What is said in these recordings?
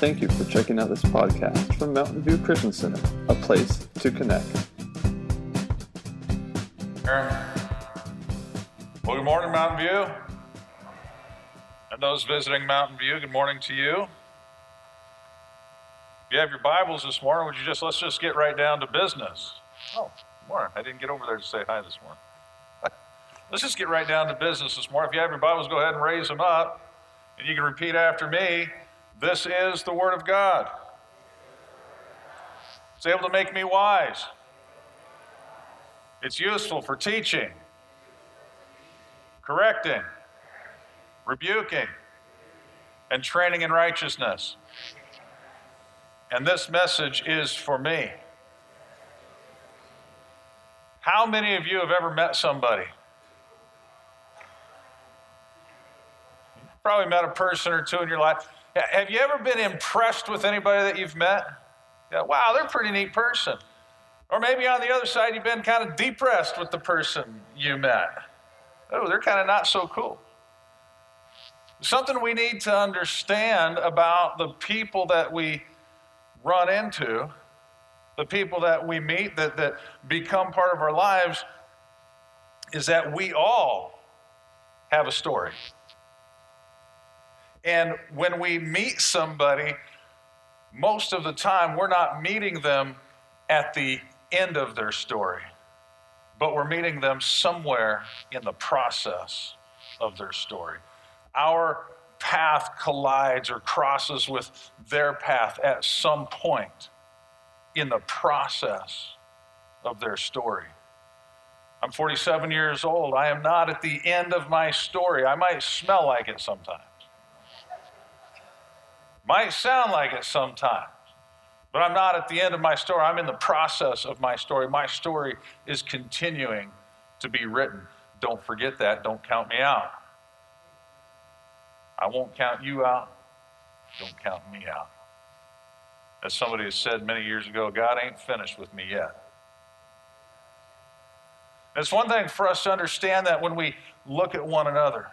Thank you for checking out this podcast from Mountain View Christian Center, a place to connect. Well, good morning, Mountain View. And those visiting Mountain View, good morning to you. If you have your Bibles this morning, would you just let's just get right down to business? Oh, morning. I didn't get over there to say hi this morning. let's just get right down to business this morning. If you have your Bibles, go ahead and raise them up. And you can repeat after me. This is the Word of God. It's able to make me wise. It's useful for teaching, correcting, rebuking, and training in righteousness. And this message is for me. How many of you have ever met somebody? Probably met a person or two in your life. Have you ever been impressed with anybody that you've met? Yeah, wow, they're a pretty neat person. Or maybe on the other side, you've been kind of depressed with the person you met. Oh, they're kind of not so cool. Something we need to understand about the people that we run into, the people that we meet, that, that become part of our lives, is that we all have a story. And when we meet somebody, most of the time we're not meeting them at the end of their story, but we're meeting them somewhere in the process of their story. Our path collides or crosses with their path at some point in the process of their story. I'm 47 years old. I am not at the end of my story. I might smell like it sometimes. Might sound like it sometimes, but I'm not at the end of my story. I'm in the process of my story. My story is continuing to be written. Don't forget that. Don't count me out. I won't count you out. Don't count me out. As somebody has said many years ago, God ain't finished with me yet. It's one thing for us to understand that when we look at one another,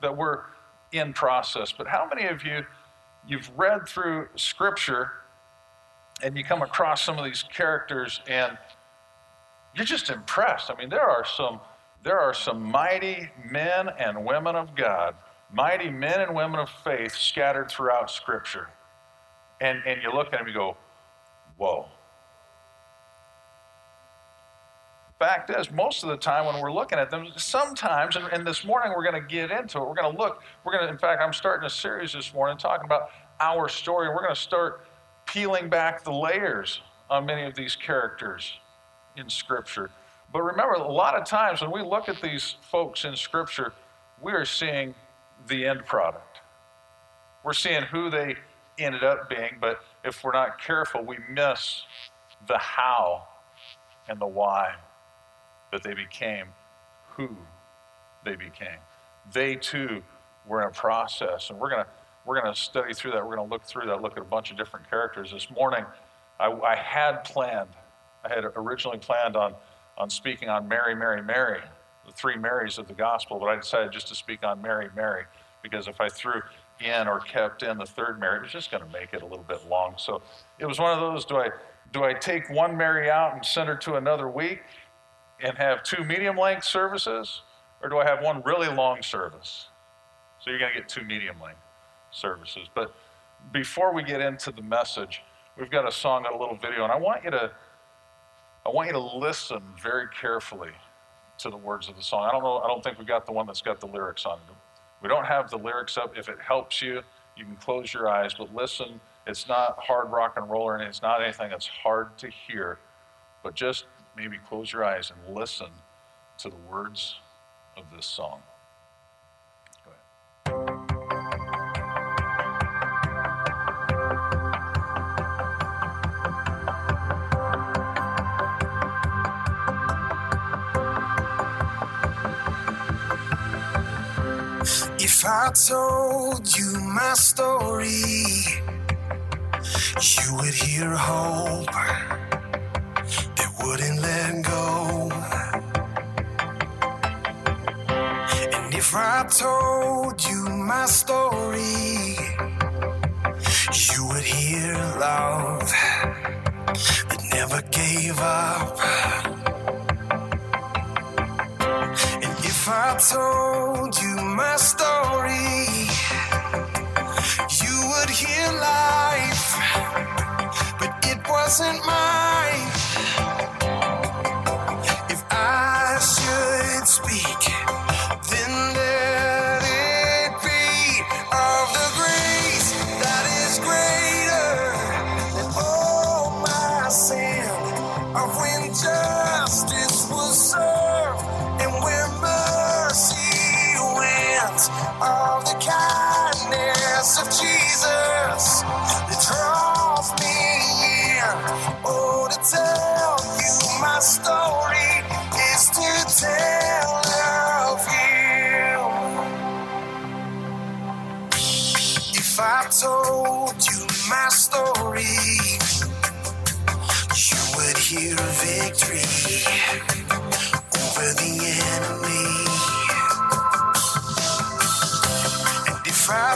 that we're in process. But how many of you you've read through scripture and you come across some of these characters and you're just impressed. I mean, there are some there are some mighty men and women of God, mighty men and women of faith scattered throughout scripture. And and you look at them and you go, whoa. Fact is, most of the time when we're looking at them, sometimes, and, and this morning we're going to get into it. We're going to look. We're going to, in fact, I'm starting a series this morning talking about our story. We're going to start peeling back the layers on many of these characters in Scripture. But remember, a lot of times when we look at these folks in Scripture, we are seeing the end product. We're seeing who they ended up being, but if we're not careful, we miss the how and the why that they became who they became. They too were in a process, and we're going to we're going to study through that. We're going to look through that, look at a bunch of different characters. This morning, I, I had planned, I had originally planned on, on speaking on Mary, Mary, Mary, the three Marys of the gospel, but I decided just to speak on Mary, Mary, because if I threw in or kept in the third Mary, it was just going to make it a little bit long. So it was one of those do I, do I take one Mary out and send her to another week and have two medium length services, or do I have one really long service? So you're going to get two medium length services. But before we get into the message, we've got a song and a little video, and I want you to I want you to listen very carefully to the words of the song. I don't know, I don't think we got the one that's got the lyrics on it. We don't have the lyrics up. If it helps you, you can close your eyes, but listen. It's not hard rock and roll, and it's not anything that's hard to hear. But just maybe close your eyes and listen to the words of this song. If I told you my story, you would hear hope wouldn't let go. And if I told you my story, you would hear love that never gave up. And if I told you my story, you would hear life, but it wasn't mine.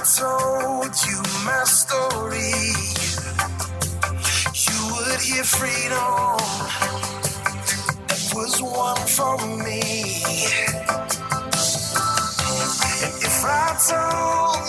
Told you my story, you would hear freedom that was won for me. And if I told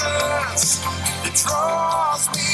that draws me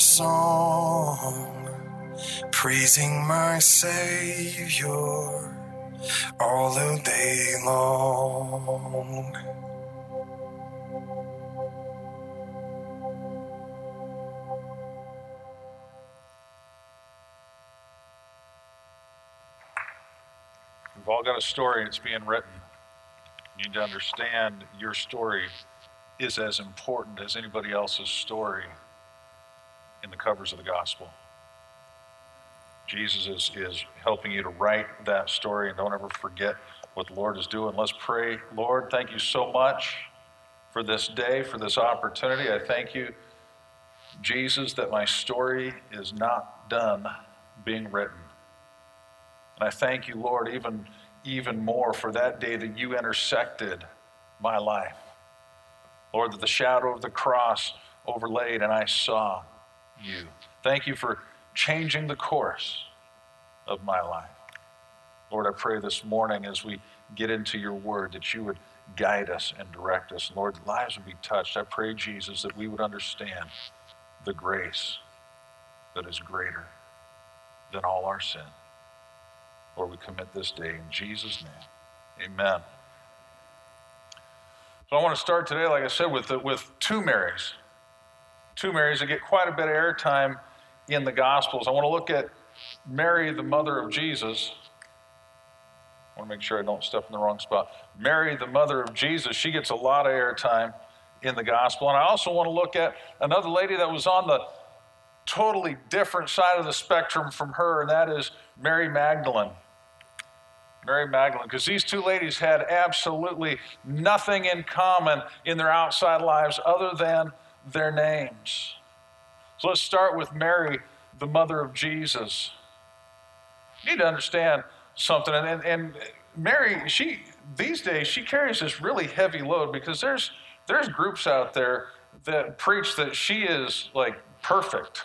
song. Praising my Savior all the day long. We've all got a story that's being written. You need to understand your story is as important as anybody else's story in the covers of the gospel. Jesus is, is helping you to write that story, and don't ever forget what the Lord is doing. Let's pray. Lord, thank you so much for this day, for this opportunity. I thank you, Jesus, that my story is not done being written. And I thank you, Lord, even, even more for that day that you intersected my life. Lord, that the shadow of the cross overlaid and I saw you. Thank you for changing the course of my life. Lord, I pray this morning as we get into your word that you would guide us and direct us. Lord, lives would be touched. I pray, Jesus, that we would understand the grace that is greater than all our sin. Lord, we commit this day in Jesus' name. Amen. So I want to start today, like I said, with, with two Marys. Two Marys that get quite a bit of airtime in the Gospels. I want to look at Mary, the mother of Jesus. I want to make sure I don't step in the wrong spot. Mary, the mother of Jesus, she gets a lot of airtime in the gospel. And I also want to look at another lady that was on the totally different side of the spectrum from her, and that is Mary Magdalene. Mary Magdalene, because these two ladies had absolutely nothing in common in their outside lives other than their names. So let's start with Mary, the mother of Jesus. You need to understand something. And, and Mary, she these days she carries this really heavy load because there's there's groups out there that preach that she is like perfect.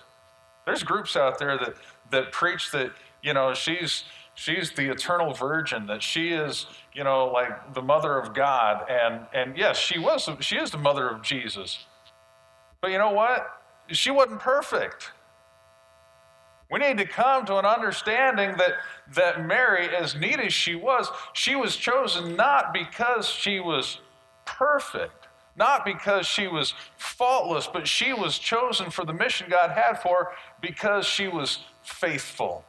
There's groups out there that that preach that you know she's she's the eternal virgin that she is you know like the mother of God and and yes she was she is the mother of Jesus. But you know what? She wasn't perfect. We need to come to an understanding that, that Mary, as neat as she was, she was chosen not because she was perfect, not because she was faultless, but she was chosen for the mission God had for her because she was faithful.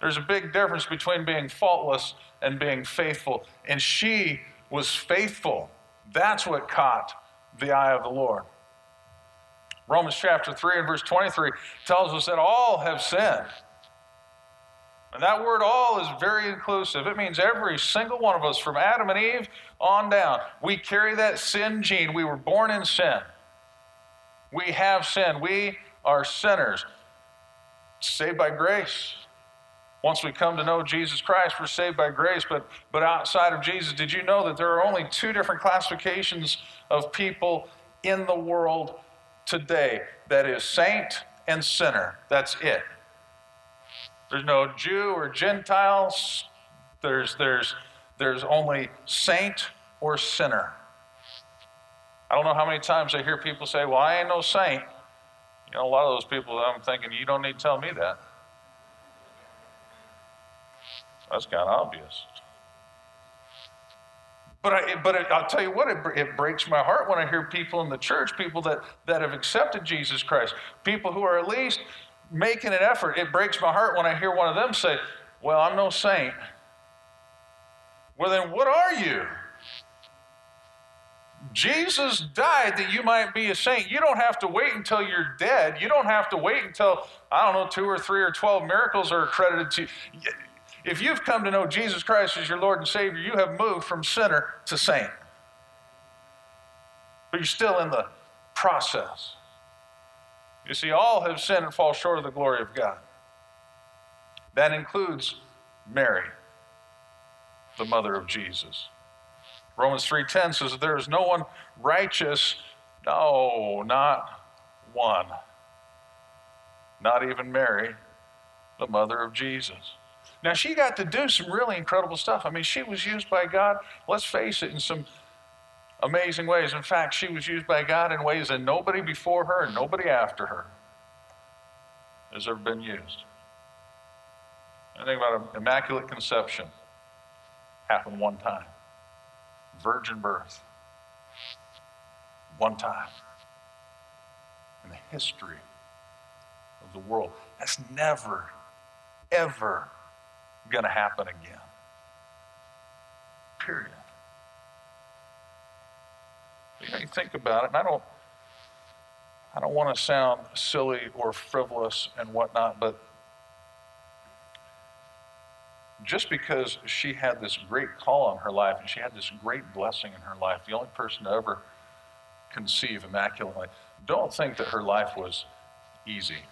There's a big difference between being faultless and being faithful, and she was faithful. That's what caught the eye of the Lord. Romans chapter 3 and verse 23 tells us that all have sinned. And that word all is very inclusive. It means every single one of us, from Adam and Eve on down, we carry that sin gene. We were born in sin. We have sin. We are sinners. Saved by grace. Once we come to know Jesus Christ, we're saved by grace. But, but outside of Jesus, did you know that there are only two different classifications of people in the world today that is saint and sinner. That's it. There's no Jew or Gentiles. There's, there's, there's only saint or sinner. I don't know how many times I hear people say, Well, I ain't no saint. You know, a lot of those people, I'm thinking, You don't need to tell me that. That's kind of obvious. But, I, but it, I'll tell you what, it, it breaks my heart when I hear people in the church, people that, that have accepted Jesus Christ, people who are at least making an effort. It breaks my heart when I hear one of them say, Well, I'm no saint. Well, then what are you? Jesus died that you might be a saint. You don't have to wait until you're dead. You don't have to wait until, I don't know, two or three or 12 miracles are accredited to you. If you've come to know Jesus Christ as your Lord and Savior, you have moved from sinner to saint. But you're still in the process. You see, all have sinned and fall short of the glory of God. That includes Mary, the mother of Jesus. Romans 3:10 says there is no one righteous, no, not one. Not even Mary, the mother of Jesus. Now, she got to do some really incredible stuff. I mean, she was used by God, let's face it, in some amazing ways. In fact, she was used by God in ways that nobody before her and nobody after her has ever been used. I think about immaculate conception happened one time. Virgin birth. One time. In the history of the world. That's never, ever going to happen again. Period. You, know, you think about it, and I don't, I don't want to sound silly or frivolous and whatnot, but just because she had this great call on her life and she had this great blessing in her life, the only person to ever conceive immaculately, don't think that her life was easy.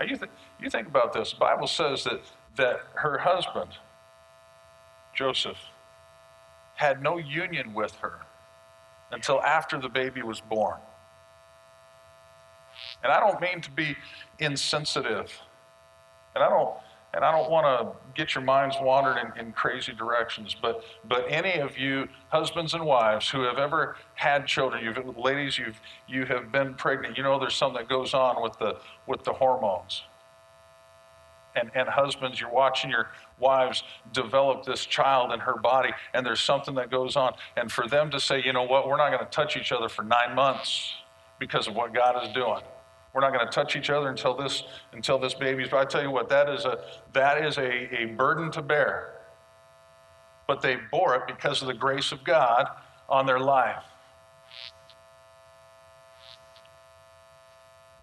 Now you, th- you think about this. The Bible says that, that her husband, Joseph, had no union with her until after the baby was born. And I don't mean to be insensitive. And I don't, and I don't want to get your minds wandered in, in crazy directions, but but any of you husbands and wives who have ever had children, you've ladies, you've you have been pregnant, you know there's something that goes on with the with the hormones. And, and husbands, you're watching your wives develop this child in her body, and there's something that goes on. And for them to say, you know what, we're not going to touch each other for nine months because of what God is doing we're not going to touch each other until this until this baby's. But I tell you what, that is a that is a, a burden to bear. But they bore it because of the grace of God on their life.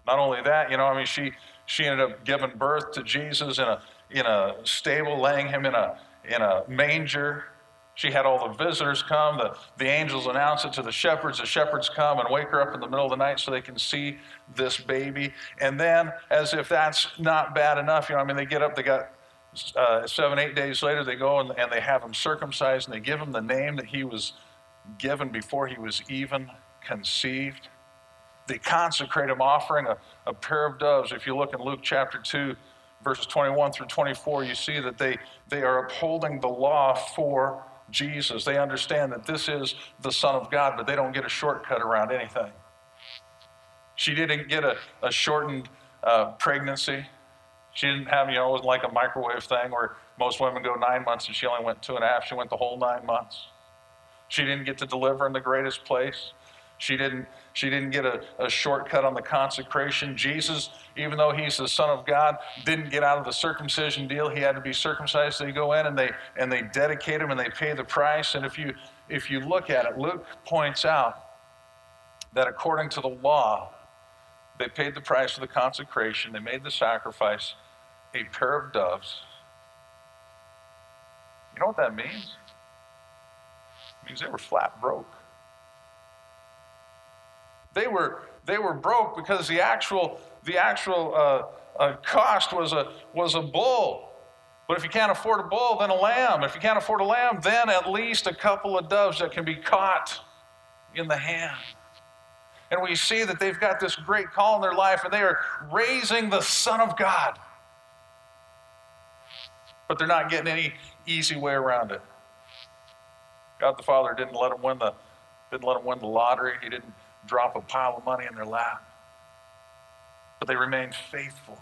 Not only that, you know, I mean, she she ended up giving birth to Jesus in a in a stable, laying him in a in a manger. She had all the visitors come. The, the angels announce it to the shepherds. The shepherds come and wake her up in the middle of the night so they can see this baby. And then, as if that's not bad enough, you know, I mean, they get up, they got uh, seven, eight days later, they go and, and they have him circumcised and they give him the name that he was given before he was even conceived. They consecrate him, offering a, a pair of doves. If you look in Luke chapter 2, verses 21 through 24, you see that they, they are upholding the law for Jesus. They understand that this is the Son of God, but they don't get a shortcut around anything. She didn't get a, a shortened uh, pregnancy. She didn't have, you know, it wasn't like a microwave thing where most women go nine months and she only went two and a half. She went the whole nine months. She didn't get to deliver in the greatest place. She didn't, she didn't get a, a shortcut on the consecration. Jesus, even though he's the Son of God, didn't get out of the circumcision deal. He had to be circumcised. They go in and they and they dedicate him and they pay the price. And if you if you look at it, Luke points out that according to the law, they paid the price of the consecration, they made the sacrifice, a pair of doves. You know what that means? It means they were flat broke. They were, they were broke because the actual, the actual uh, uh, cost was a, was a bull. But if you can't afford a bull, then a lamb. If you can't afford a lamb, then at least a couple of doves that can be caught in the hand. And we see that they've got this great call in their life and they are raising the Son of God. But they're not getting any easy way around it. God the Father didn't let them win the, didn't let them win the lottery. He didn't drop a pile of money in their lap. But they remained faithful.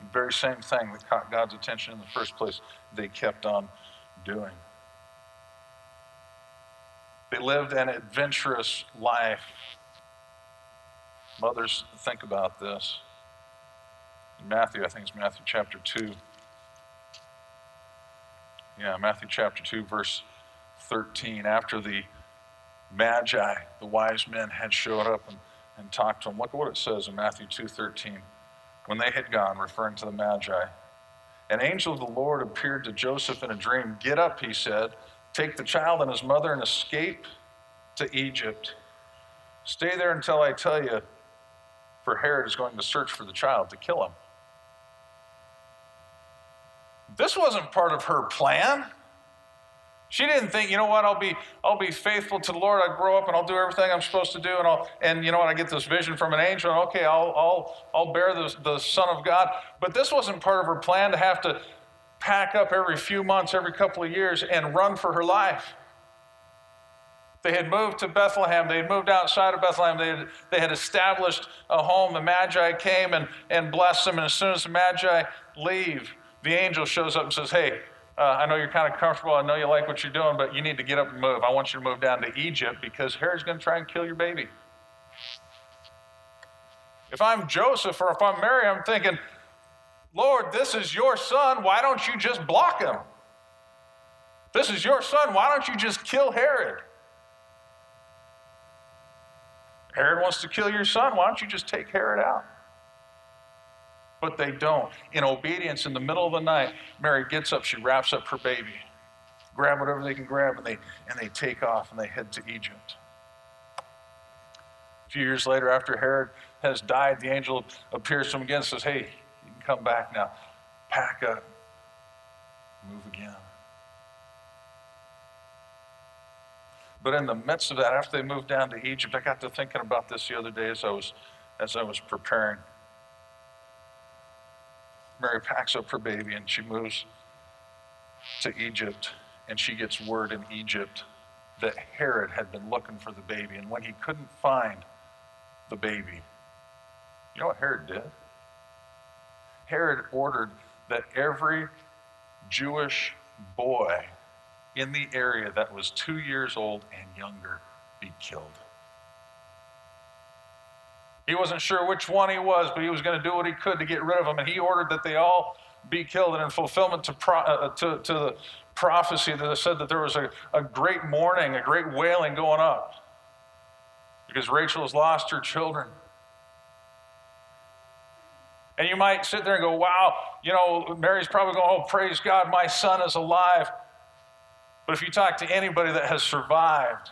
The very same thing that caught God's attention in the first place, they kept on doing. They lived an adventurous life. Mothers, think about this. In Matthew, I think it's Matthew chapter 2. Yeah, Matthew chapter 2, verse 13, after the Magi, the wise men, had showed up and, and talked to him. Look at what it says in Matthew 2.13. When they had gone, referring to the Magi, an angel of the Lord appeared to Joseph in a dream. Get up, he said, take the child and his mother and escape to Egypt. Stay there until I tell you, for Herod is going to search for the child to kill him. This wasn't part of her plan. She didn't think, you know what, I'll be, I'll be faithful to the Lord. I'll grow up and I'll do everything I'm supposed to do. And, I'll, and you know what, I get this vision from an angel. And okay, I'll, I'll, I'll bear the, the Son of God. But this wasn't part of her plan to have to pack up every few months, every couple of years, and run for her life. They had moved to Bethlehem. They had moved outside of Bethlehem. They had, they had established a home. The Magi came and, and blessed them. And as soon as the Magi leave, the angel shows up and says, Hey, uh, I know you're kind of comfortable. I know you like what you're doing, but you need to get up and move. I want you to move down to Egypt because Herod's going to try and kill your baby. If I'm Joseph or if I'm Mary, I'm thinking, Lord, this is your son. Why don't you just block him? This is your son. Why don't you just kill Herod? Herod wants to kill your son. Why don't you just take Herod out? But they don't. In obedience, in the middle of the night, Mary gets up, she wraps up her baby, grab whatever they can grab, and they, and they take off and they head to Egypt. A few years later, after Herod has died, the angel appears to him again and says, Hey, you can come back now. Pack up, move again. But in the midst of that, after they moved down to Egypt, I got to thinking about this the other day as I was, as I was preparing. Mary packs up her baby and she moves to Egypt, and she gets word in Egypt that Herod had been looking for the baby. And when he couldn't find the baby, you know what Herod did? Herod ordered that every Jewish boy in the area that was two years old and younger be killed. He wasn't sure which one he was, but he was going to do what he could to get rid of them. And he ordered that they all be killed. And in fulfillment to, pro, uh, to, to the prophecy that said that there was a, a great mourning, a great wailing going up because Rachel has lost her children. And you might sit there and go, wow, you know, Mary's probably going, oh, praise God, my son is alive. But if you talk to anybody that has survived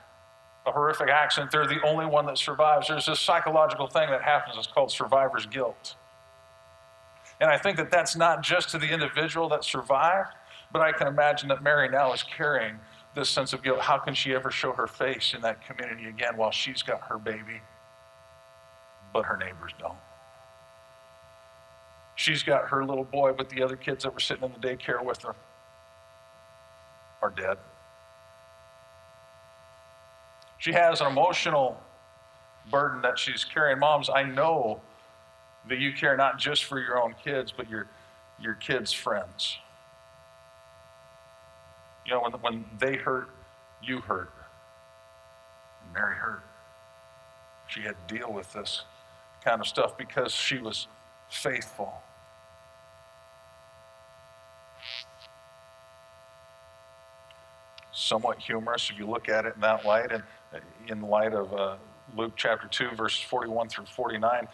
a horrific accident, they're the only one that survives. There's this psychological thing that happens, it's called survivor's guilt. And I think that that's not just to the individual that survived, but I can imagine that Mary now is carrying this sense of guilt. How can she ever show her face in that community again while she's got her baby, but her neighbors don't? She's got her little boy, but the other kids that were sitting in the daycare with her are dead. She has an emotional burden that she's carrying. Moms, I know that you care not just for your own kids, but your, your kids' friends. You know, when, when they hurt, you hurt. Mary hurt. She had to deal with this kind of stuff because she was faithful. Somewhat humorous if you look at it in that light, and in light of uh, Luke chapter 2, verses 41 through 49.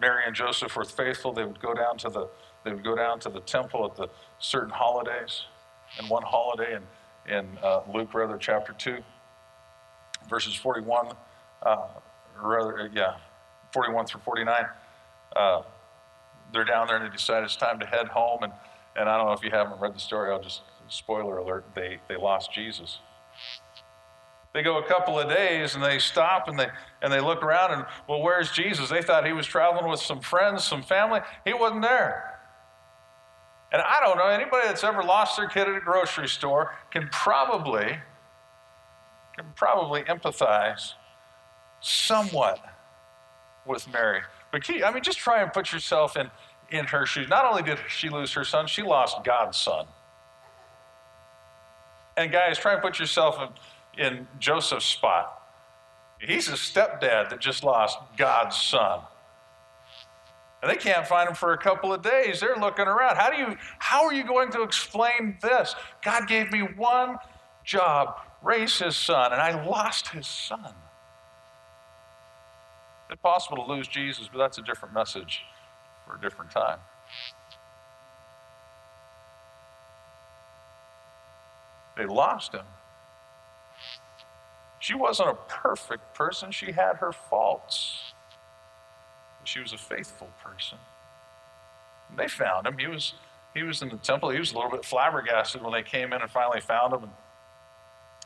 Mary and Joseph were faithful. They would go down to the they would go down to the temple at the certain holidays. And one holiday in, in uh, Luke, rather, chapter 2, verses 41, uh, rather, yeah, 41 through 49. Uh, they're down there and they decide it's time to head home. And, and I don't know if you haven't read the story, I'll just, spoiler alert, they, they lost Jesus. They go a couple of days and they stop and they, and they look around and, well, where's Jesus? They thought he was traveling with some friends, some family. He wasn't there. And I don't know, anybody that's ever lost their kid at a grocery store can probably, can probably empathize somewhat with Mary. But I mean, just try and put yourself in, in her shoes. Not only did she lose her son, she lost God's son. And guys, try and put yourself in in Joseph's spot. He's a stepdad that just lost God's son. And they can't find him for a couple of days. They're looking around. How do you how are you going to explain this? God gave me one job, raise his son, and I lost his son. It's possible to lose Jesus, but that's a different message for a different time. They lost him. She wasn't a perfect person, she had her faults. But she was a faithful person. And they found him. He was, he was in the temple. He was a little bit flabbergasted when they came in and finally found him. And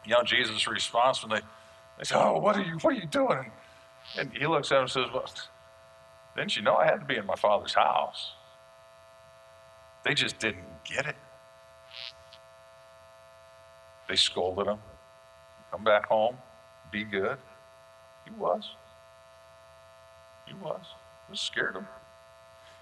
you know, Jesus' response when they, they said, Oh, what are you, what are you doing? And, he looks at him and says, Well, didn't you know I had to be in my father's house? They just didn't get it. They scolded him. Come back home be good. He was. He was. It scared him.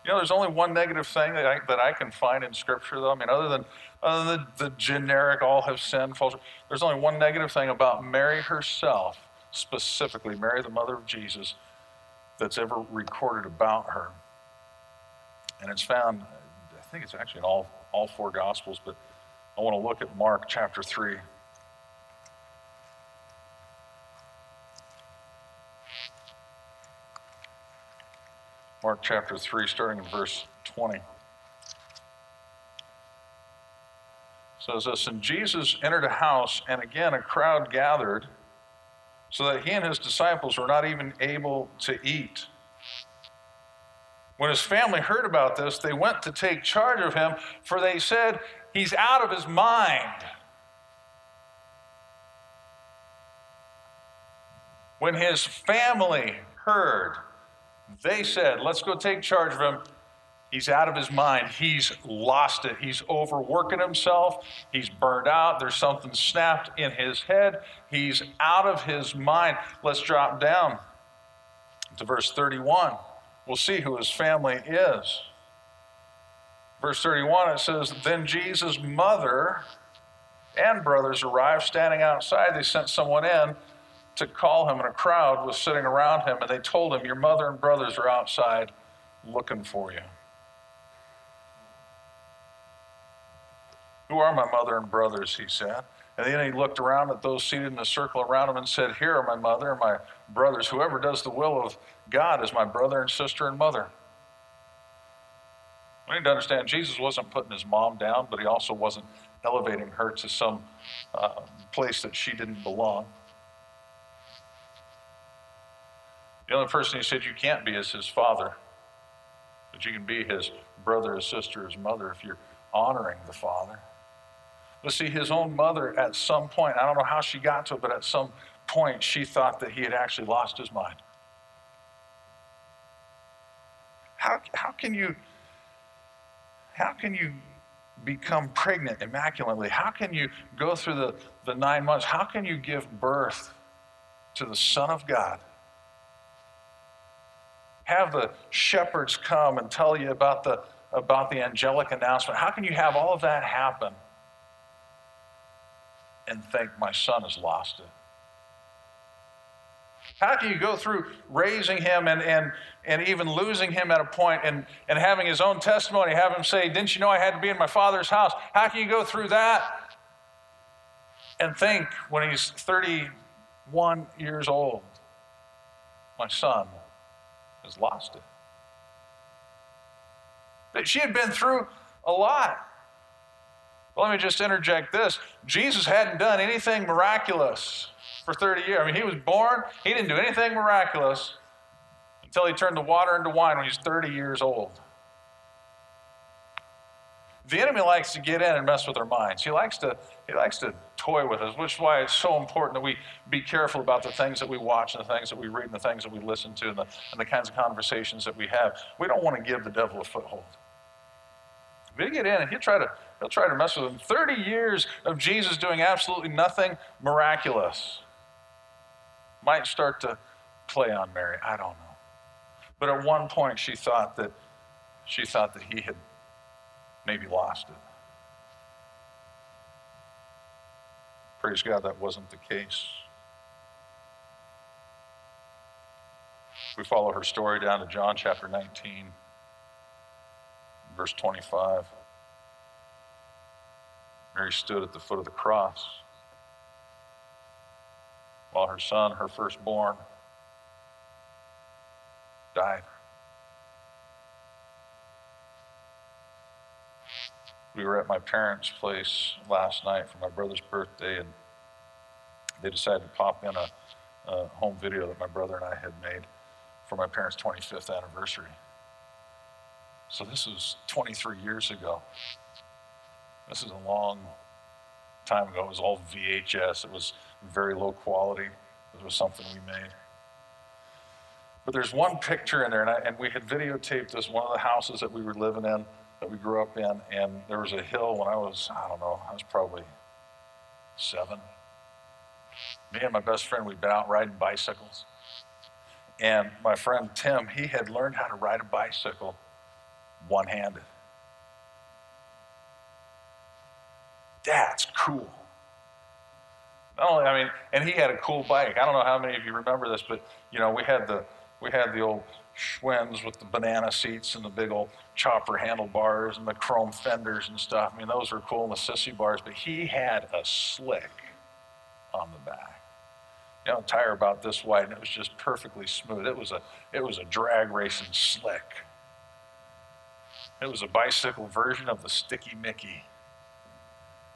You know, there's only one negative thing that I, that I can find in Scripture, though. I mean, other than, other than the, the generic all have sinned, false, there's only one negative thing about Mary herself, specifically, Mary, the mother of Jesus, that's ever recorded about her. And it's found, I think it's actually in all, all four Gospels, but I want to look at Mark chapter 3. Mark chapter 3, starting in verse 20. says this And Jesus entered a house, and again a crowd gathered, so that he and his disciples were not even able to eat. When his family heard about this, they went to take charge of him, for they said, He's out of his mind. When his family heard, they said, Let's go take charge of him. He's out of his mind. He's lost it. He's overworking himself. He's burned out. There's something snapped in his head. He's out of his mind. Let's drop down to verse 31. We'll see who his family is. Verse 31, it says, Then Jesus' mother and brothers arrived, standing outside. They sent someone in to call him, and a crowd was sitting around him, and they told him, Your mother and brothers are outside looking for you. Who are my mother and brothers? He said. And then he looked around at those seated in a circle around him and said, Here are my mother and my brothers. Whoever does the will of God is my brother and sister and mother. We need to understand Jesus wasn't putting his mom down, but he also wasn't elevating her to some uh, place that she didn't belong. The only person he said you can't be is his father, but you can be his brother, his sister, his mother if you're honoring the father. But see, his own mother, at some point, I don't know how she got to it, but at some point, she thought that he had actually lost his mind. How, how can you how can you become pregnant immaculately? How can you go through the, the nine months? How can you give birth to the Son of God? Have the shepherds come and tell you about the, about the angelic announcement. How can you have all of that happen and think my son has lost it? How can you go through raising him and, and, and even losing him at a point and, and having his own testimony, have him say, Didn't you know I had to be in my father's house? How can you go through that and think when he's 31 years old, my son has lost it? But she had been through a lot. Well, let me just interject this Jesus hadn't done anything miraculous for 30 years. I mean, he was born, he didn't do anything miraculous until he turned the water into wine when he was 30 years old. The enemy likes to get in and mess with our minds. He likes to, he likes to toy with us, which is why it's so important that we be careful about the things that we watch and the things that we read and the things that we listen to and the, and the kinds of conversations that we have. We don't want to give the devil a foothold. He get in and he'll try to he'll try to mess with him. 30 years of Jesus doing absolutely nothing miraculous might start to play on Mary. I don't know. But at one point she thought that she thought that he had maybe lost it. Praise God that wasn't the case. We follow her story down to John chapter 19, verse 25. Mary stood at the foot of the cross while her son, her firstborn, died. We were at my parents' place last night for my brother's birthday, and they decided to pop in a, a home video that my brother and I had made for my parents' 25th anniversary. So this was 23 years ago. This is a long time ago. It was all VHS. It was very low quality. It was something we made. But there's one picture in there, and, I, and we had videotaped this one of the houses that we were living in, that we grew up in, and there was a hill when I was, I don't know, I was probably seven. Me and my best friend, we'd been out riding bicycles. And my friend Tim, he had learned how to ride a bicycle one handed. That's cool. Not only, I mean, and he had a cool bike. I don't know how many of you remember this, but you know, we had the we had the old Schwinn's with the banana seats and the big old chopper handlebars and the chrome fenders and stuff. I mean, those were cool and the sissy bars, but he had a slick on the back. You know, tire about this wide, and it was just perfectly smooth. It was a it was a drag racing slick. It was a bicycle version of the Sticky Mickey.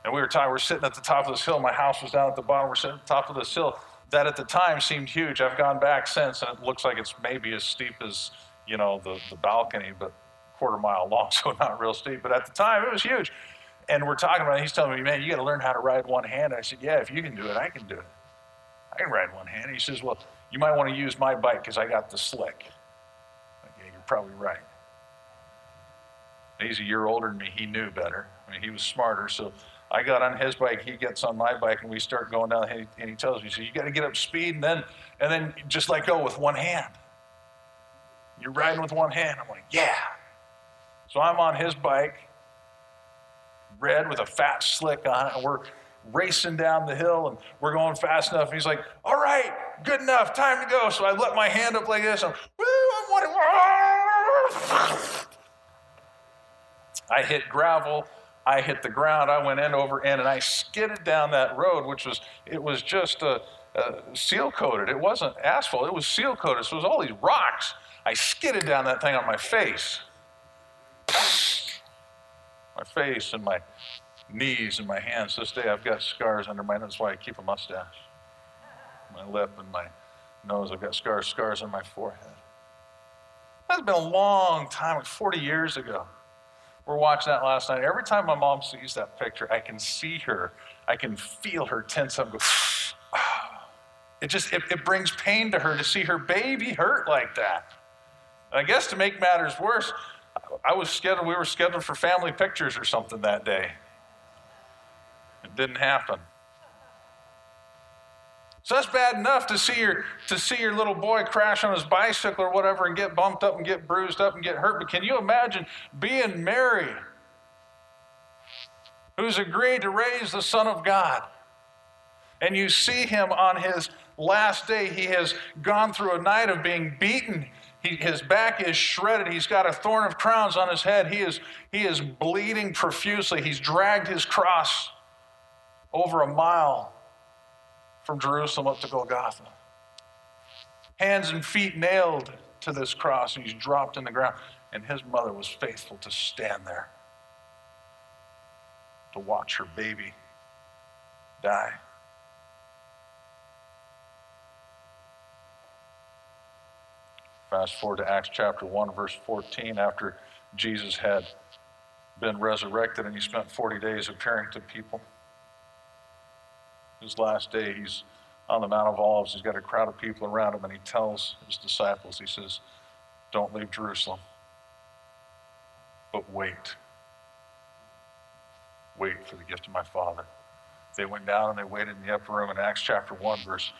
And we were talking, we are sitting at the top of this hill. My house was down at the bottom. We're sitting at the top of this hill. That at the time seemed huge. I've gone back since, and it looks like it's maybe as steep as, you know, the, the balcony, but quarter mile long, so not real steep. But at the time, it was huge. And we're talking about it. He's telling me, man, you got to learn how to ride one hand. I said, yeah, if you can do it, I can do it. I can ride one hand. He says, well, you might want to use my bike because I got the slick. Yeah, you're probably right. He's a year older than me. He knew better. I mean, he was smarter. So I got on his bike. He gets on my bike, and we start going down. And he, and he tells me, "So you got to get up speed, and then and then just let go with one hand. You're riding with one hand." I'm like, "Yeah." So I'm on his bike, red with a fat slick on it, and we're racing down the hill, and we're going fast enough. And he's like, "All right, good enough, time to go." So I let my hand up like this. I'm, Woo, I'm wanting, I hit gravel. I hit the ground. I went end over end, and I skidded down that road, which was it was just a, seal coated. It wasn't asphalt. It was seal coated. So it was all these rocks. I skidded down that thing on my face, my face and my knees and my hands. This day I've got scars under my. Nose. That's why I keep a mustache. My lip and my nose. I've got scars. Scars on my forehead. That's been a long time, like 40 years ago. We're watching that last night. Every time my mom sees that picture, I can see her. I can feel her tense up. It just it, it brings pain to her to see her baby hurt like that. And I guess to make matters worse, I was scheduled. We were scheduled for family pictures or something that day. It didn't happen. So that's bad enough to see your to see your little boy crash on his bicycle or whatever and get bumped up and get bruised up and get hurt. But can you imagine being Mary, who's agreed to raise the Son of God, and you see him on his last day? He has gone through a night of being beaten. He, his back is shredded. He's got a thorn of crowns on his head. He is, he is bleeding profusely. He's dragged his cross over a mile from Jerusalem up to Golgotha. Hands and feet nailed to this cross, and he's dropped in the ground. And his mother was faithful to stand there to watch her baby die. Fast forward to Acts chapter 1, verse 14, after Jesus had been resurrected and he spent 40 days appearing to people his last day, he's on the Mount of Olives. He's got a crowd of people around him, and he tells his disciples, he says, Don't leave Jerusalem, but wait. Wait for the gift of my Father. They went down and they waited in the upper room. And Acts chapter 1, verse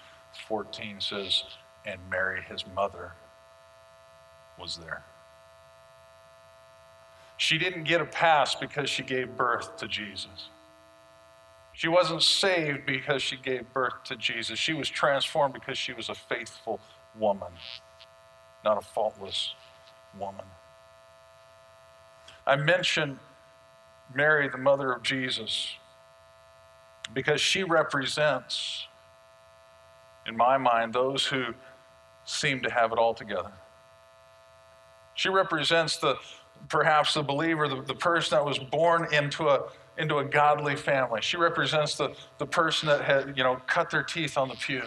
14 says, And Mary, his mother, was there. She didn't get a pass because she gave birth to Jesus. She wasn't saved because she gave birth to Jesus. She was transformed because she was a faithful woman, not a faultless woman. I mention Mary, the mother of Jesus, because she represents, in my mind, those who seem to have it all together. She represents the perhaps the believer, the, the person that was born into a into a godly family. She represents the, the person that had, you know, cut their teeth on the pew.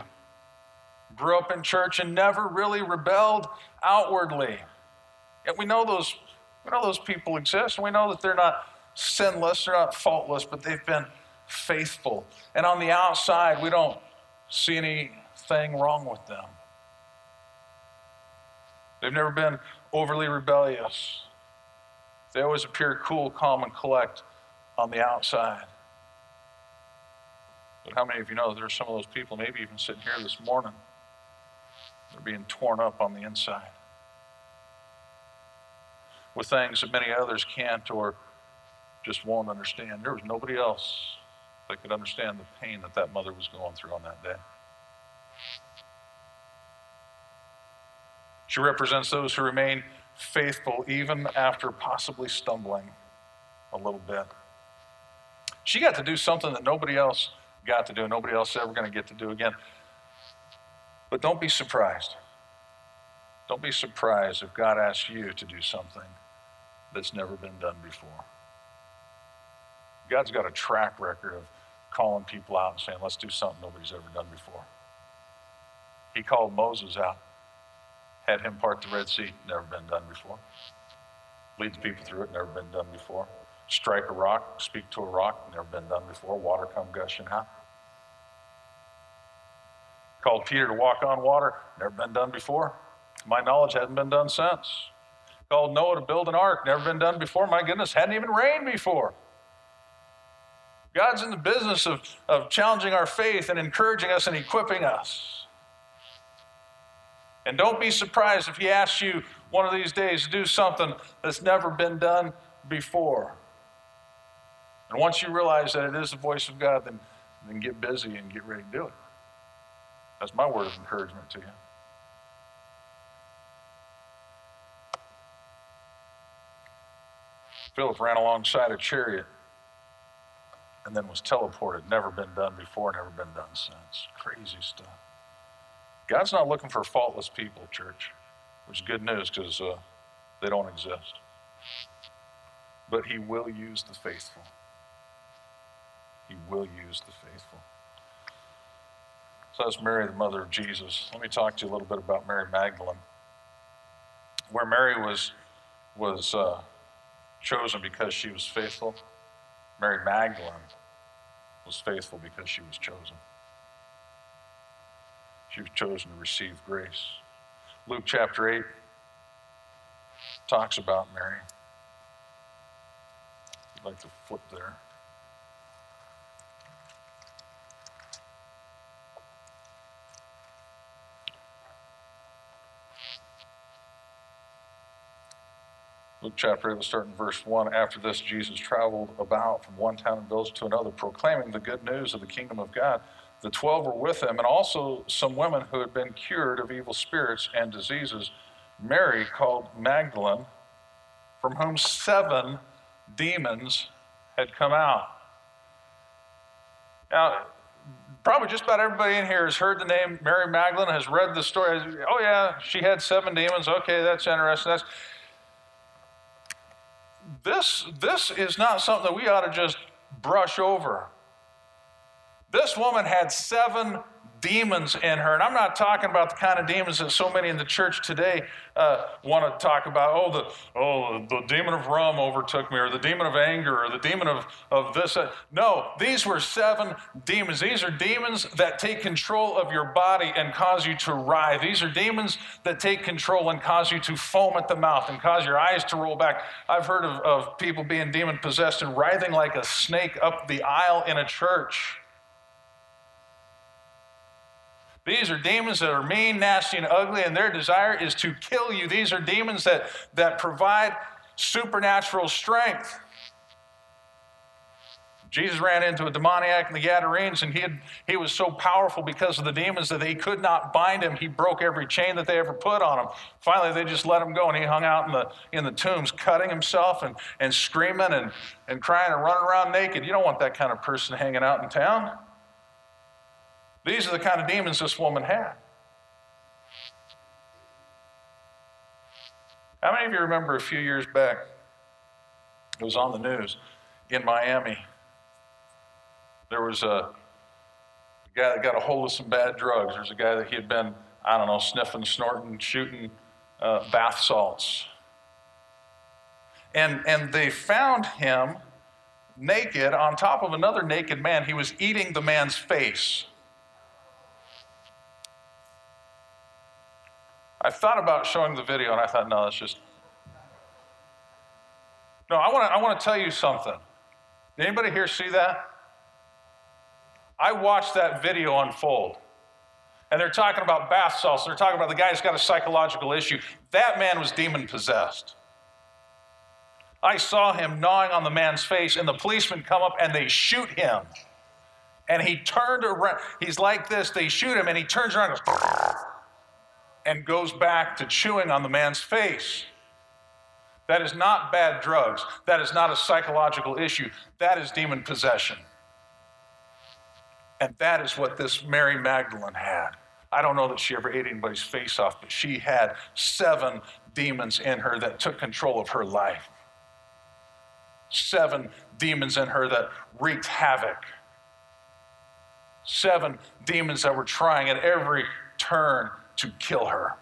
Grew up in church and never really rebelled outwardly. Yet we know those, we know those people exist, and we know that they're not sinless, they're not faultless, but they've been faithful. And on the outside, we don't see anything wrong with them. They've never been overly rebellious. They always appear cool, calm, and collect on the outside. But how many of you know there are some of those people, maybe even sitting here this morning, they're being torn up on the inside with things that many others can't or just won't understand. There was nobody else that could understand the pain that that mother was going through on that day. She represents those who remain faithful even after possibly stumbling a little bit. She got to do something that nobody else got to do, nobody else ever going to get to do again. But don't be surprised. Don't be surprised if God asks you to do something that's never been done before. God's got a track record of calling people out and saying, let's do something nobody's ever done before. He called Moses out, had him part the Red Sea, never been done before. Lead the people through it, never been done before strike a rock, speak to a rock, never been done before, water come gushing out. Called Peter to walk on water, never been done before. My knowledge, hadn't been done since. called Noah to build an ark. Never been done before. My goodness, hadn't even rained before. God's in the business of, of challenging our faith and encouraging us and equipping us. And don't be surprised if He asks you one of these days to do something that's never been done before. And once you realize that it is the voice of God, then, then get busy and get ready to do it. That's my word of encouragement to you. Philip ran alongside a chariot and then was teleported. Never been done before, never been done since. Crazy stuff. God's not looking for faultless people, church, which is good news because uh, they don't exist. But He will use the faithful. He will use the faithful. So that's Mary, the mother of Jesus. Let me talk to you a little bit about Mary Magdalene. Where Mary was, was uh, chosen because she was faithful, Mary Magdalene was faithful because she was chosen. She was chosen to receive grace. Luke chapter 8 talks about Mary. You'd like to flip there. Luke chapter 8, let's start in verse 1. After this, Jesus traveled about from one town and village to another, proclaiming the good news of the kingdom of God. The twelve were with him, and also some women who had been cured of evil spirits and diseases. Mary, called Magdalene, from whom seven demons had come out. Now, probably just about everybody in here has heard the name Mary Magdalene, has read the story. Oh, yeah, she had seven demons. Okay, that's interesting. That's this, this is not something that we ought to just brush over. This woman had seven demons in her. And I'm not talking about the kind of demons that so many in the church today uh, want to talk about. Oh, the, oh, the demon of rum overtook me, or the demon of anger, or the demon of, of this. Uh, no, these were seven demons. These are demons that take control of your body and cause you to writhe. These are demons that take control and cause you to foam at the mouth and cause your eyes to roll back. I've heard of, of people being demon possessed and writhing like a snake up the aisle in a church. These are demons that are mean, nasty, and ugly, and their desire is to kill you. These are demons that, that provide supernatural strength. Jesus ran into a demoniac in the Gadarenes, and he, had, he was so powerful because of the demons that they could not bind him. He broke every chain that they ever put on him. Finally, they just let him go, and he hung out in the, in the tombs, cutting himself and, and screaming and, and crying and running around naked. You don't want that kind of person hanging out in town. These are the kind of demons this woman had. How many of you remember a few years back? It was on the news in Miami. There was a guy that got a hold of some bad drugs. There's a guy that he had been, I don't know, sniffing, snorting, shooting uh, bath salts. And, and they found him naked on top of another naked man. He was eating the man's face. I thought about showing the video and I thought, no, that's just. No, I want to I want to tell you something. Did anybody here see that? I watched that video unfold. And they're talking about bath salts. They're talking about the guy who's got a psychological issue. That man was demon possessed. I saw him gnawing on the man's face, and the policemen come up and they shoot him. And he turned around. He's like this. They shoot him, and he turns around and goes, and goes back to chewing on the man's face. That is not bad drugs. That is not a psychological issue. That is demon possession. And that is what this Mary Magdalene had. I don't know that she ever ate anybody's face off, but she had seven demons in her that took control of her life. Seven demons in her that wreaked havoc. Seven demons that were trying at every turn to kill her.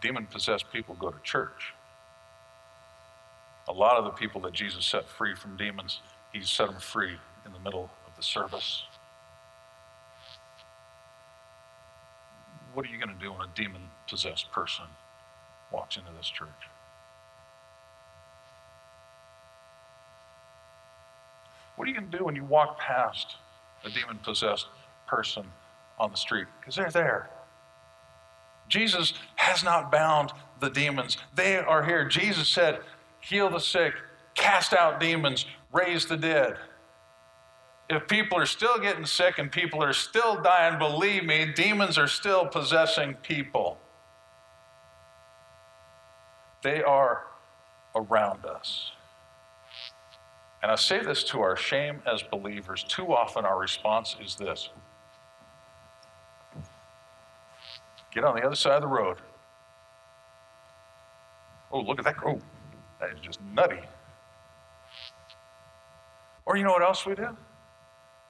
Demon possessed people go to church. A lot of the people that Jesus set free from demons, he set them free in the middle of the service. What are you going to do when a demon possessed person walks into this church? What are you going to do when you walk past a demon possessed person on the street? Because they're there. Jesus has not bound the demons, they are here. Jesus said, Heal the sick, cast out demons, raise the dead. If people are still getting sick and people are still dying, believe me, demons are still possessing people. They are around us. And I say this to our shame as believers. Too often our response is this get on the other side of the road. Oh, look at that. Oh, that is just nutty. Or you know what else we do? And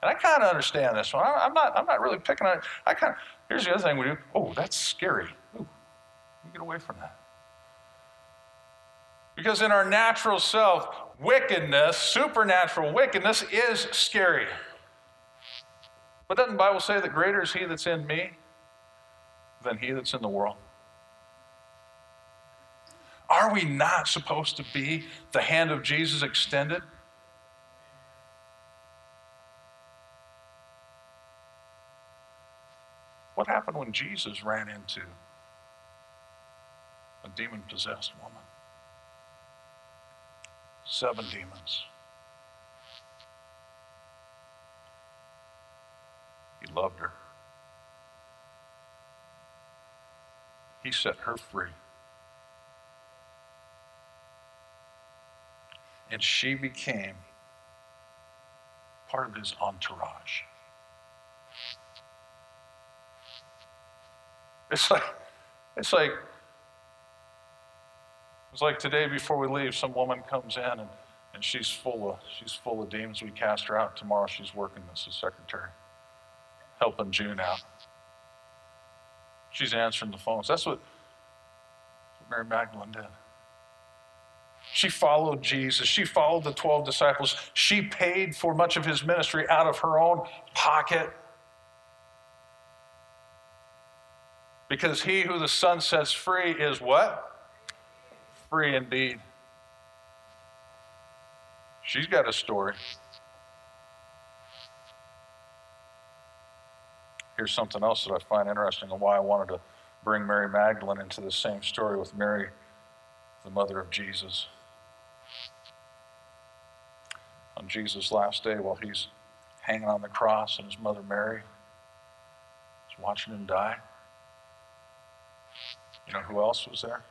I kind of understand this one. I, am not, I'm not really picking on it. I kind of, here's the other thing we do. Oh, that's scary. Ooh, get away from that. Because in our natural self, wickedness, supernatural wickedness, is scary. But doesn't the Bible say that greater is he that's in me than he that's in the world? Are we not supposed to be the hand of Jesus extended? What happened when Jesus ran into a demon possessed woman? Seven demons. He loved her. He set her free. And she became part of his entourage. It's like, it's like, it's like today before we leave, some woman comes in and, and she's full of she's full of demons. We cast her out. Tomorrow she's working as a secretary, helping June out. She's answering the phones. That's what, Mary Magdalene did. She followed Jesus. She followed the 12 disciples. She paid for much of his ministry out of her own pocket. Because he who the Son sets free is what? Free indeed. She's got a story. Here's something else that I find interesting and why I wanted to bring Mary Magdalene into the same story with Mary, the mother of Jesus. On Jesus' last day, while he's hanging on the cross and his mother Mary is watching him die, you know who else was there?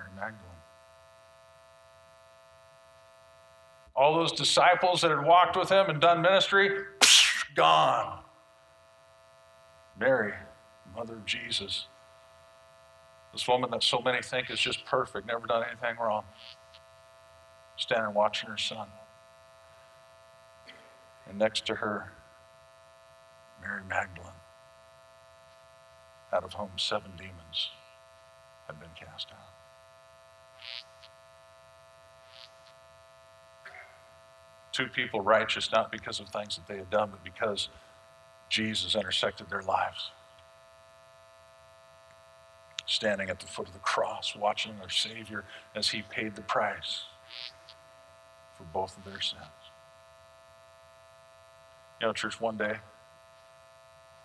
Mary Magdalene. All those disciples that had walked with him and done ministry, gone. Mary, mother of Jesus. This woman that so many think is just perfect, never done anything wrong, standing watching her son. And next to her, Mary Magdalene out of whom seven demons had been cast out. People righteous not because of things that they had done, but because Jesus intersected their lives. Standing at the foot of the cross, watching their Savior as he paid the price for both of their sins. You know, church, one day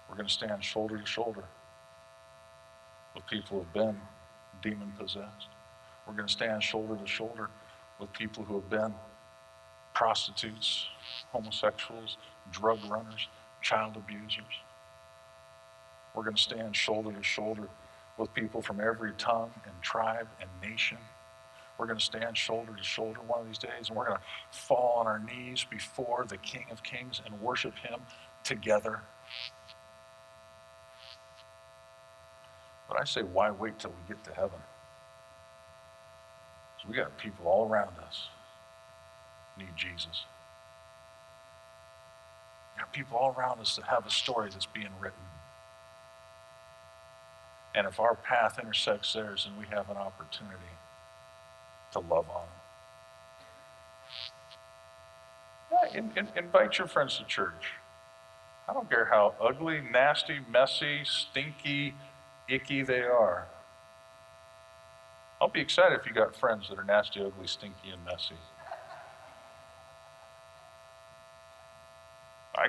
we're going to stand shoulder to shoulder with people who have been demon possessed. We're going to stand shoulder to shoulder with people who have been prostitutes, homosexuals, drug runners, child abusers. We're going to stand shoulder to shoulder with people from every tongue and tribe and nation. We're going to stand shoulder to shoulder one of these days and we're going to fall on our knees before the King of Kings and worship Him together. But I say, why wait till we get to heaven? We got people all around us need Jesus. We got people all around us that have a story that's being written. And if our path intersects theirs, then we have an opportunity to love on them. in, in, invite your friends to church. I don't care how ugly, nasty, messy, stinky, icky they are. I'll be excited if you got friends that are nasty, ugly, stinky, and messy.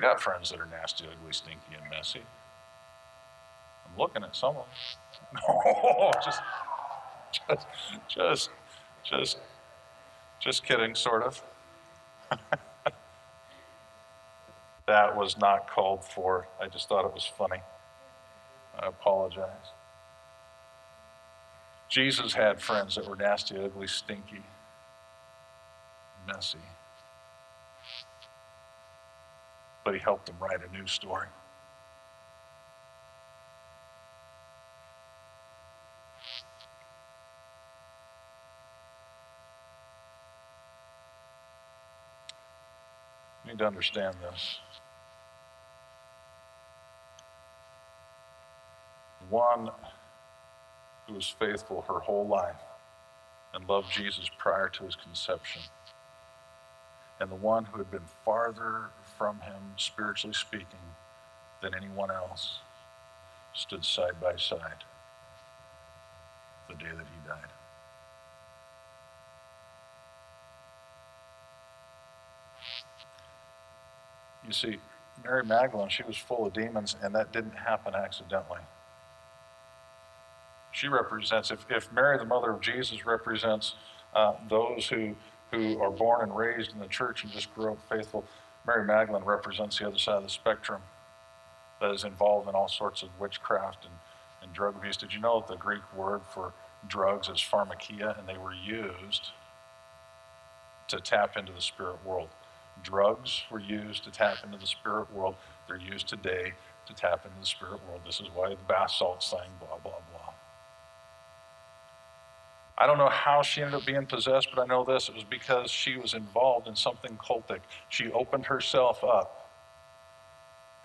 Got friends that are nasty, ugly, stinky, and messy. I'm looking at some of them. Just, just, just, just, just kidding, sort of. that was not called for. I just thought it was funny. I apologize. Jesus had friends that were nasty, ugly, stinky, messy. But he helped them write a new story. You need to understand this. One who was faithful her whole life and loved Jesus prior to his conception, and the one who had been farther from him, spiritually speaking, than anyone else, stood side by side the day that he died. You see, Mary Magdalene, she was full of demons, and that didn't happen accidentally. She represents, if, if Mary, the mother of Jesus, represents uh, those who, who are born and raised in the church and just grew up faithful, Mary Magdalene represents the other side of the spectrum that is involved in all sorts of witchcraft and, and drug abuse. Did you know that the Greek word for drugs is pharmakia, and they were used to tap into the spirit world? Drugs were used to tap into the spirit world. They're used today to tap into the spirit world. This is why the bath salts thing, blah, blah, blah. I don't know how she ended up being possessed, but I know this. It was because she was involved in something cultic. She opened herself up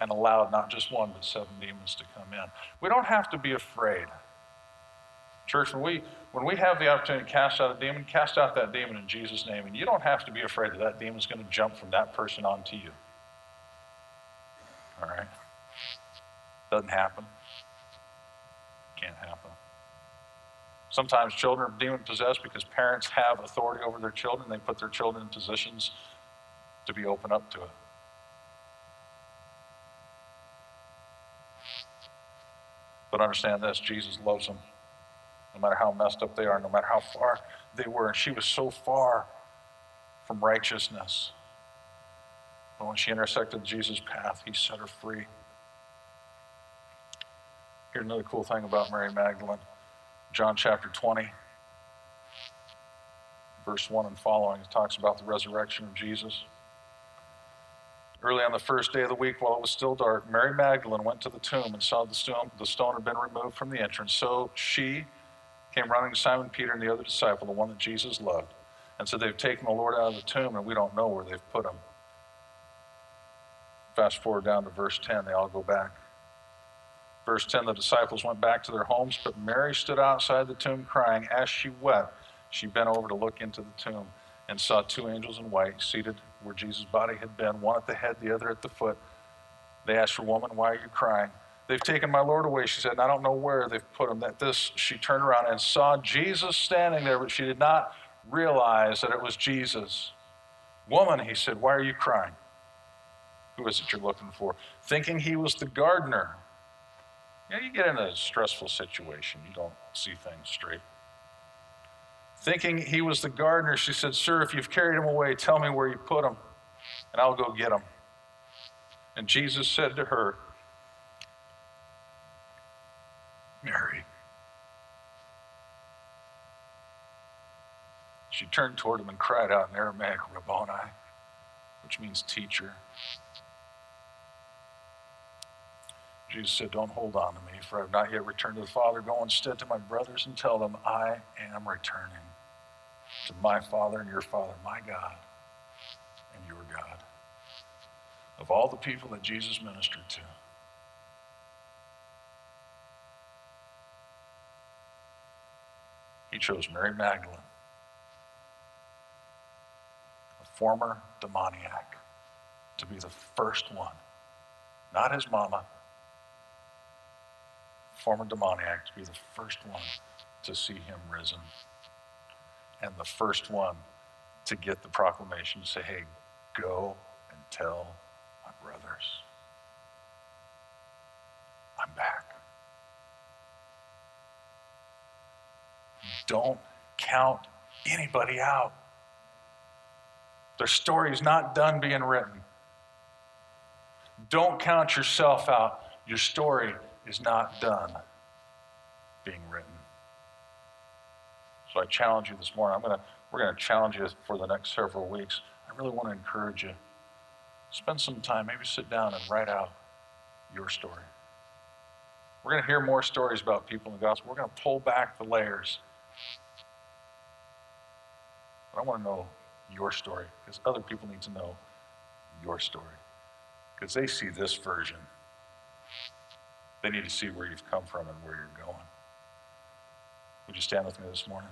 and allowed not just one, but seven demons to come in. We don't have to be afraid. Church, when we, when we have the opportunity to cast out a demon, cast out that demon in Jesus' name. And you don't have to be afraid that that demon's going to jump from that person onto you. All right? Doesn't happen. Can't happen. Sometimes children are demon possessed because parents have authority over their children. They put their children in positions to be open up to it. But understand this Jesus loves them no matter how messed up they are, no matter how far they were. And she was so far from righteousness. But when she intersected Jesus' path, he set her free. Here's another cool thing about Mary Magdalene John chapter 20, verse 1 and following, it talks about the resurrection of Jesus. Early on the first day of the week, while it was still dark, Mary Magdalene went to the tomb and saw the stone, the stone had been removed from the entrance. So she came running to Simon Peter and the other disciple, the one that Jesus loved, and said, They've taken the Lord out of the tomb, and we don't know where they've put him. Fast forward down to verse 10, they all go back. Verse 10 The disciples went back to their homes, but Mary stood outside the tomb crying. As she wept, she bent over to look into the tomb and saw two angels in white seated where Jesus' body had been, one at the head, the other at the foot. They asked her, Woman, why are you crying? They've taken my Lord away, she said, and I don't know where they've put him. That this, she turned around and saw Jesus standing there, but she did not realize that it was Jesus. Woman, he said, why are you crying? Who is it you're looking for? Thinking he was the gardener. You you get in a stressful situation, you don't see things straight. Thinking he was the gardener, she said, Sir, if you've carried him away, tell me where you put him, and I'll go get him. And Jesus said to her, Mary. She turned toward him and cried out in Aramaic, Rabboni, which means teacher. Jesus said, Don't hold on to me, for I have not yet returned to the Father. Go instead to my brothers and tell them, I am returning to my Father and your Father, my God and your God. Of all the people that Jesus ministered to, he chose Mary Magdalene, a former demoniac, to be the first one, not his mama, former demoniac, to be the first one to see him risen, and the first one to get the proclamation to say, hey, go and tell my brothers, I'm back. Don't count anybody out. Their story is not done being written. Don't count yourself out. Your story is not done being written. So I challenge you this morning. I'm gonna, we're going to challenge you for the next several weeks. I really want to encourage you. Spend some time, maybe sit down and write out your story. We're going to hear more stories about people in the gospel. We're going to pull back the layers. But I want to know your story because other people need to know your story because they see this version. They need to see where you've come from and where you're going. Would you stand with me this morning?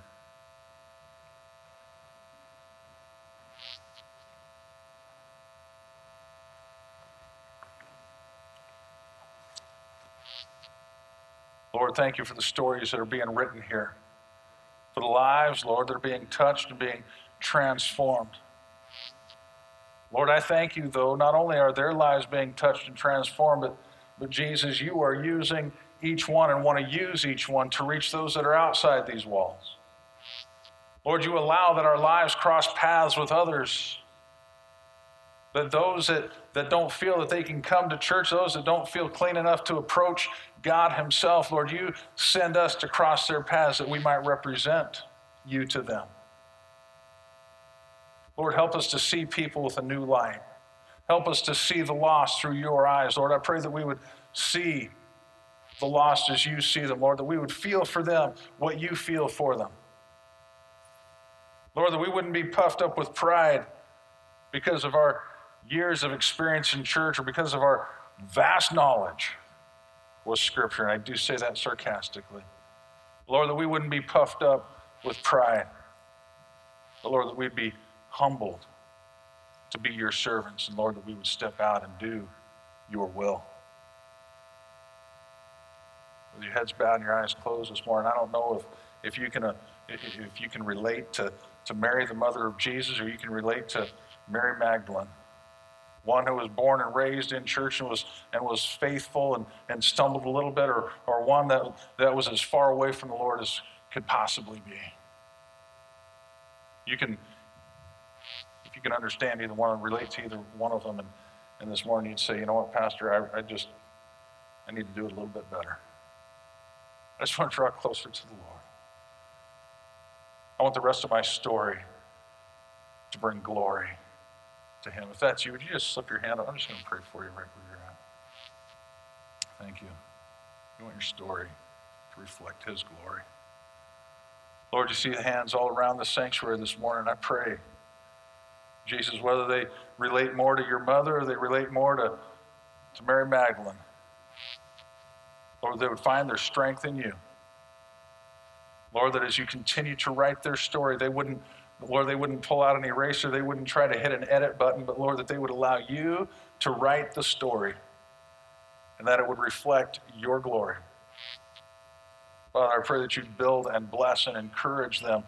Lord, thank you for the stories that are being written here, for the lives, Lord, that are being touched and being transformed. Lord, I thank you, though, not only are their lives being touched and transformed, but, but Jesus, you are using each one and want to use each one to reach those that are outside these walls. Lord, you allow that our lives cross paths with others. That those that, that don't feel that they can come to church, those that don't feel clean enough to approach God Himself, Lord, you send us to cross their paths that we might represent you to them. Lord, help us to see people with a new light. Help us to see the lost through your eyes. Lord, I pray that we would see the lost as you see them, Lord, that we would feel for them what you feel for them. Lord, that we wouldn't be puffed up with pride because of our years of experience in church or because of our vast knowledge with Scripture. And I do say that sarcastically. Lord, that we wouldn't be puffed up with pride. But Lord, that we'd be humbled to be your servants. And Lord, that we would step out and do your will. With your heads bowed and your eyes closed this morning, I don't know if, if, you, can, uh, if you can relate to, to Mary, the mother of Jesus, or you can relate to Mary Magdalene one who was born and raised in church and was, and was faithful and, and stumbled a little bit, or, or one that, that was as far away from the Lord as could possibly be. You can, if you can understand either one and relate to either one of them, and, and this morning you'd say, you know what, Pastor, I, I just, I need to do it a little bit better. I just want to draw closer to the Lord. I want the rest of my story to bring glory to Him. If that's you, would you just slip your hand up? I'm just going to pray for you right where you're at. Thank you. You want your story to reflect His glory. Lord, you see the hands all around the sanctuary this morning. I pray, Jesus, whether they relate more to your mother or they relate more to, to Mary Magdalene, Lord, they would find their strength in you. Lord, that as you continue to write their story, they wouldn't Lord, they wouldn't pull out an eraser, they wouldn't try to hit an edit button, but Lord, that they would allow you to write the story and that it would reflect your glory. Father, I pray that you'd build and bless and encourage them,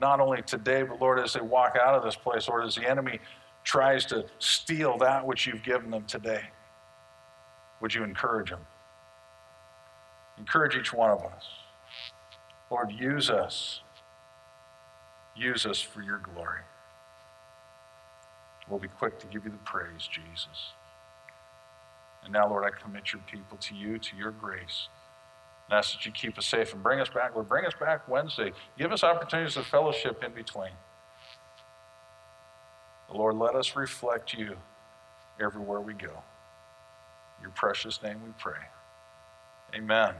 not only today, but Lord, as they walk out of this place, Lord, as the enemy tries to steal that which you've given them today, would you encourage them? Encourage each one of us. Lord, use us Use us for your glory. We'll be quick to give you the praise, Jesus. And now, Lord, I commit your people to you, to your grace. And ask that you keep us safe and bring us back. Lord, bring us back Wednesday. Give us opportunities of fellowship in between. Lord, let us reflect you everywhere we go. In your precious name we pray. Amen.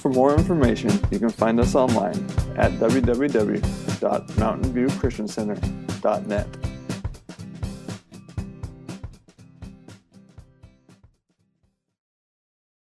For more information, you can find us online at www.mountainviewchristiancenter.net.